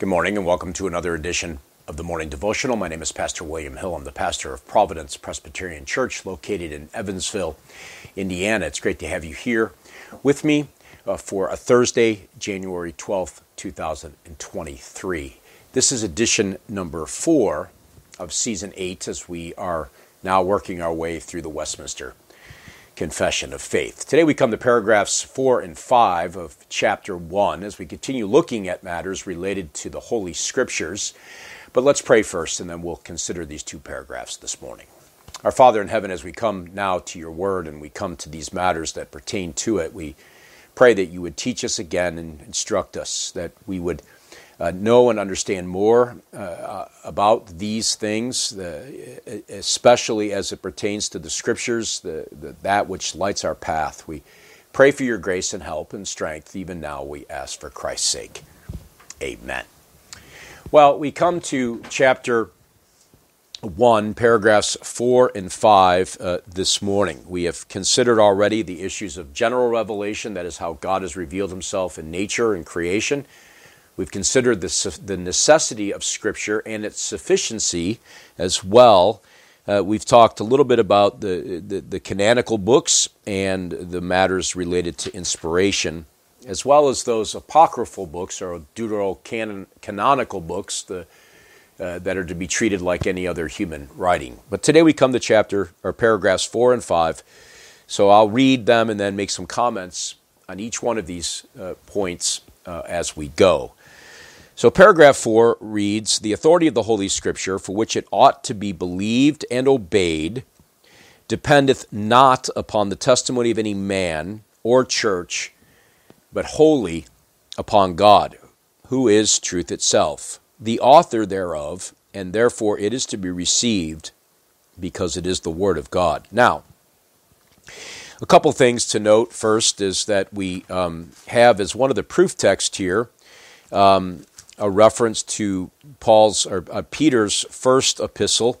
Good morning and welcome to another edition of the Morning Devotional. My name is Pastor William Hill. I'm the pastor of Providence Presbyterian Church located in Evansville, Indiana. It's great to have you here with me uh, for a Thursday, January 12th, 2023. This is edition number four of season eight as we are now working our way through the Westminster confession of faith. Today we come to paragraphs 4 and 5 of chapter 1 as we continue looking at matters related to the Holy Scriptures. But let's pray first and then we'll consider these two paragraphs this morning. Our Father in heaven, as we come now to your word and we come to these matters that pertain to it, we pray that you would teach us again and instruct us, that we would uh, know and understand more uh, uh about these things, the, especially as it pertains to the scriptures, the, the, that which lights our path. We pray for your grace and help and strength. Even now, we ask for Christ's sake. Amen. Well, we come to chapter 1, paragraphs 4 and 5 uh, this morning. We have considered already the issues of general revelation, that is, how God has revealed himself in nature and creation. We've considered the, the necessity of Scripture and its sufficiency as well. Uh, we've talked a little bit about the, the, the, canonical books and the matters related to inspiration, as well as those apocryphal books or deuterocanonical books the, uh, that are to be treated like any other human writing. But today we come to chapter or paragraphs four and five. So I'll read them and then make some comments on each one of these uh, points uh, as we go. So, paragraph 4 reads The authority of the Holy Scripture, for which it ought to be believed and obeyed, dependeth not upon the testimony of any man or church, but wholly upon God, who is truth itself, the author thereof, and therefore it is to be received because it is the Word of God. Now, a couple things to note. First is that we um, have as one of the proof texts here um, a reference to Paul's or uh, Peter's first epistle,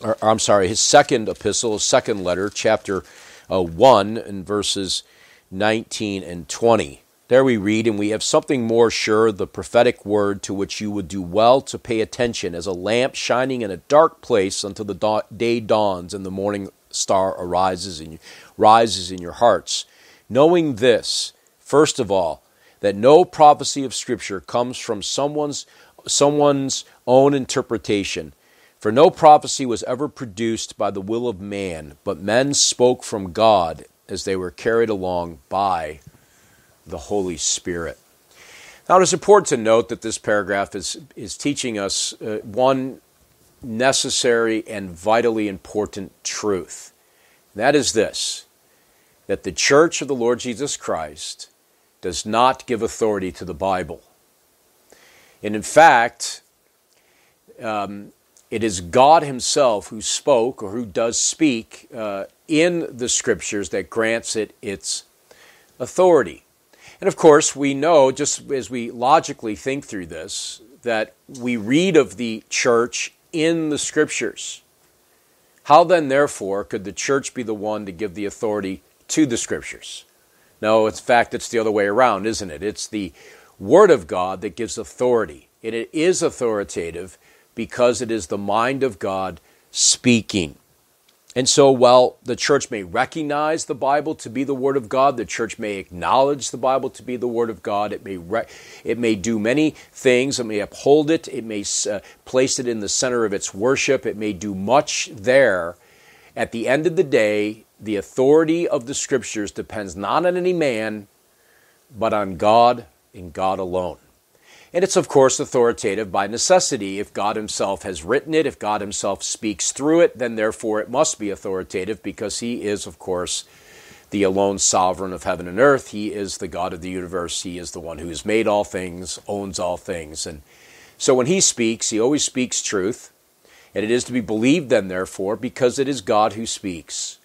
or, or, I'm sorry, his second epistle, his second letter, chapter uh, 1, and verses 19 and 20. There we read, and we have something more sure, the prophetic word to which you would do well to pay attention, as a lamp shining in a dark place until the da- day dawns and the morning star arises in, rises in your hearts. Knowing this, first of all, that no prophecy of Scripture comes from someone's, someone's own interpretation. For no prophecy was ever produced by the will of man, but men spoke from God as they were carried along by the Holy Spirit. Now, it is important to note that this paragraph is, is teaching us uh, one necessary and vitally important truth. That is this that the church of the Lord Jesus Christ does not give authority to the Bible. And in fact, um, it is God Himself who spoke or who does speak uh, in the Scriptures that grants it its authority. And of course, we know, just as we logically think through this, that we read of the church in the Scriptures. How then, therefore, could the church be the one to give the authority to the Scriptures? No, in fact, it's the other way around, isn't it? It's the Word of God that gives authority. And it is authoritative because it is the mind of God speaking. And so, while the church may recognize the Bible to be the Word of God, the church may acknowledge the Bible to be the Word of God. It may re- it may do many things. It may uphold it. It may uh, place it in the center of its worship. It may do much there. At the end of the day, the authority of the scriptures depends not on any man, but on God and God alone. And it's, of course, authoritative by necessity. If God Himself has written it, if God Himself speaks through it, then therefore it must be authoritative because He is, of course, the alone sovereign of heaven and earth. He is the God of the universe. He is the one who has made all things, owns all things. And so when He speaks, He always speaks truth. And it is to be believed then, therefore, because it is God who speaks.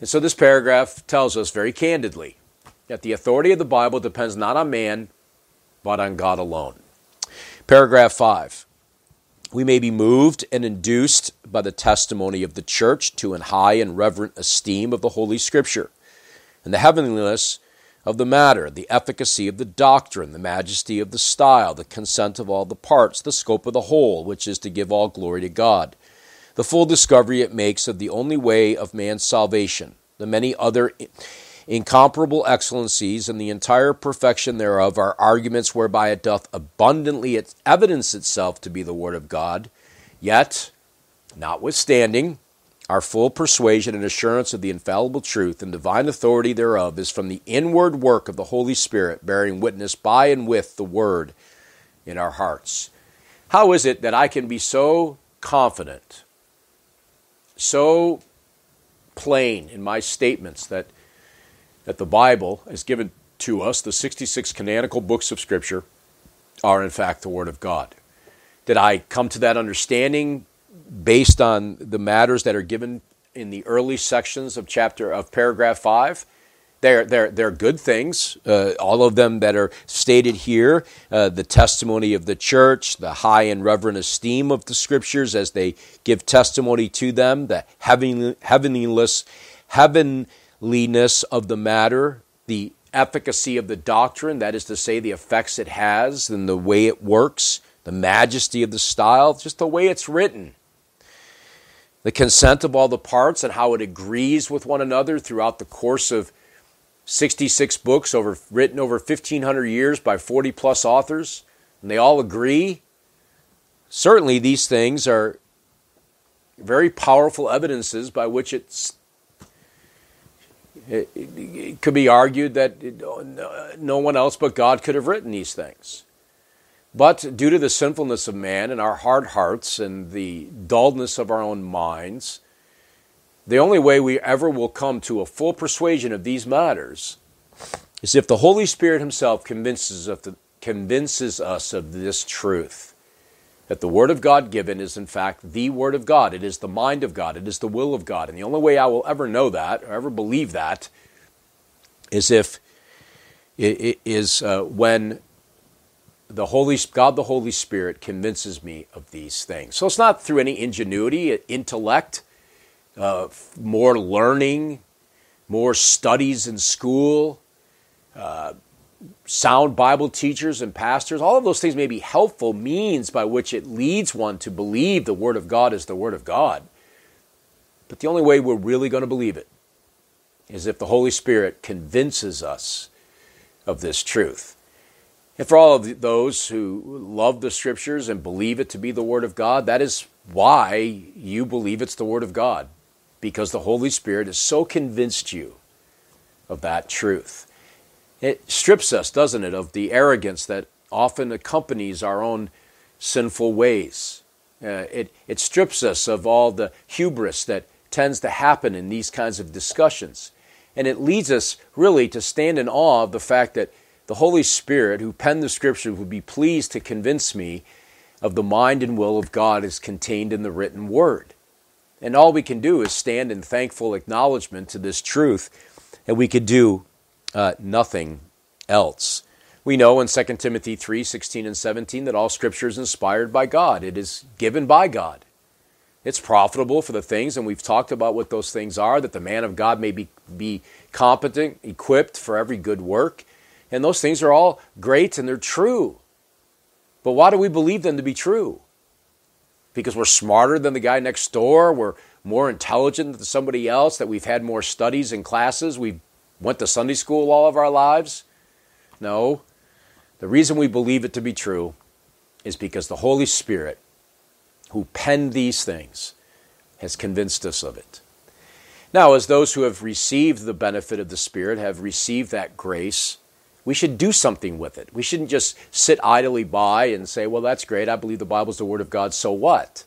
And so this paragraph tells us very candidly that the authority of the Bible depends not on man, but on God alone. Paragraph 5. We may be moved and induced by the testimony of the church to an high and reverent esteem of the Holy Scripture, and the heavenliness of the matter, the efficacy of the doctrine, the majesty of the style, the consent of all the parts, the scope of the whole, which is to give all glory to God, the full discovery it makes of the only way of man's salvation, the many other incomparable excellencies, and the entire perfection thereof are arguments whereby it doth abundantly evidence itself to be the Word of God, yet, notwithstanding, our full persuasion and assurance of the infallible truth and divine authority thereof is from the inward work of the Holy Spirit, bearing witness by and with the Word in our hearts. How is it that I can be so confident, so plain in my statements that, that the Bible has given to us, the 66 canonical books of Scripture, are in fact the Word of God? Did I come to that understanding based on the matters that are given in the early sections of chapter of paragraph five. They're, they're, they're good things, uh, all of them that are stated here uh, the testimony of the church, the high and reverent esteem of the scriptures as they give testimony to them, the heavenly, heavenliness, heavenliness of the matter, the efficacy of the doctrine, that is to say, the effects it has and the way it works, the majesty of the style, just the way it's written. The consent of all the parts and how it agrees with one another throughout the course of 66 books over, written over 1500 years by 40 plus authors and they all agree. Certainly these things are very powerful evidences by which it's it, it could be argued that it, no one else but God could have written these things. But due to the sinfulness of man and our hard hearts and the dullness of our own minds, the only way we ever will come to a full persuasion of these matters is if the Holy Spirit Himself convinces, of the, convinces us of this truth that the Word of God given is in fact the Word of God. It is the mind of God. It is the will of God. And the only way I will ever know that or ever believe that is if it is uh, when the Holy God, the Holy Spirit, convinces me of these things. So it's not through any ingenuity, intellect, uh, more learning, more studies in school, uh, sound Bible teachers and pastors. All of those things may be helpful means by which it leads one to believe the Word of God is the Word of God. But the only way we're really going to believe it is if the Holy Spirit convinces us of this truth. And for all of those who love the scriptures and believe it to be the Word of God, that is why you believe it's the Word of God, because the Holy Spirit has so convinced you of that truth. It strips us, doesn't it, of the arrogance that often accompanies our own sinful ways. Uh, it, it strips us of all the hubris that tends to happen in these kinds of discussions. And it leads us really to stand in awe of the fact that the Holy Spirit, who penned the scriptures, would be pleased to convince me of the mind and will of God as contained in the written word. And all we can do is stand in thankful acknowledgement to this truth, and we could do uh, nothing else. We know in 2 Timothy 3 16 and 17 that all scripture is inspired by God, it is given by God. It's profitable for the things, and we've talked about what those things are, that the man of God may be, be competent, equipped for every good work. And those things are all great and they're true. But why do we believe them to be true? Because we're smarter than the guy next door, we're more intelligent than somebody else, that we've had more studies and classes, we went to Sunday school all of our lives? No. The reason we believe it to be true is because the Holy Spirit, who penned these things, has convinced us of it. Now, as those who have received the benefit of the Spirit, have received that grace, we should do something with it. We shouldn't just sit idly by and say, well, that's great. I believe the Bible is the Word of God. So what?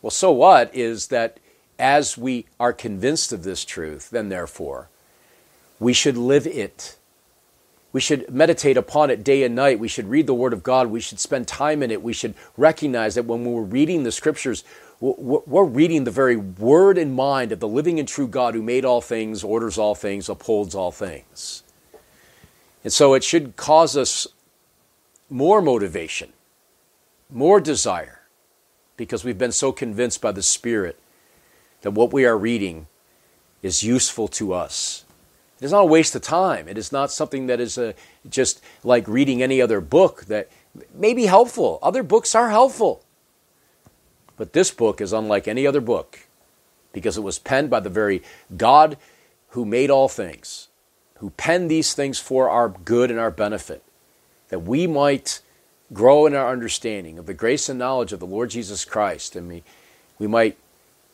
Well, so what is that as we are convinced of this truth, then therefore, we should live it. We should meditate upon it day and night. We should read the Word of God. We should spend time in it. We should recognize that when we're reading the Scriptures, we're reading the very word and mind of the living and true God who made all things, orders all things, upholds all things. And so it should cause us more motivation, more desire, because we've been so convinced by the Spirit that what we are reading is useful to us It is not a waste of time. It is not something that is a, just like reading any other book that may be helpful. Other books are helpful. But this book is unlike any other book because it was penned by the very God who made all things, who penned these things for our good and our benefit, that we might grow in our understanding of the grace and knowledge of the Lord Jesus Christ, and we, we might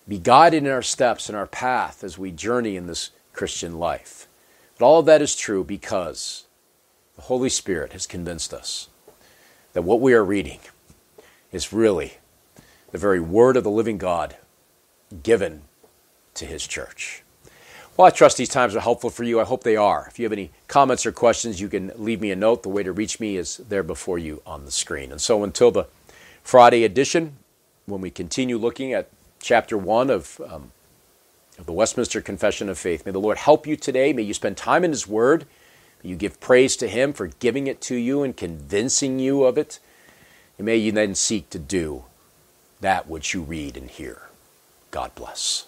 be guided in our steps and our path as we journey in this Christian life. But all of that is true because the Holy Spirit has convinced us that what we are reading is really the very Word of the living God given to His church. Well, I trust these times are helpful for you. I hope they are. If you have any comments or questions, you can leave me a note. The way to reach me is there before you on the screen. And so until the Friday edition, when we continue looking at chapter 1 of, um, of the Westminster Confession of Faith, may the Lord help you today. May you spend time in His Word. May you give praise to Him for giving it to you and convincing you of it. And may you then seek to do that which you read and hear. God bless.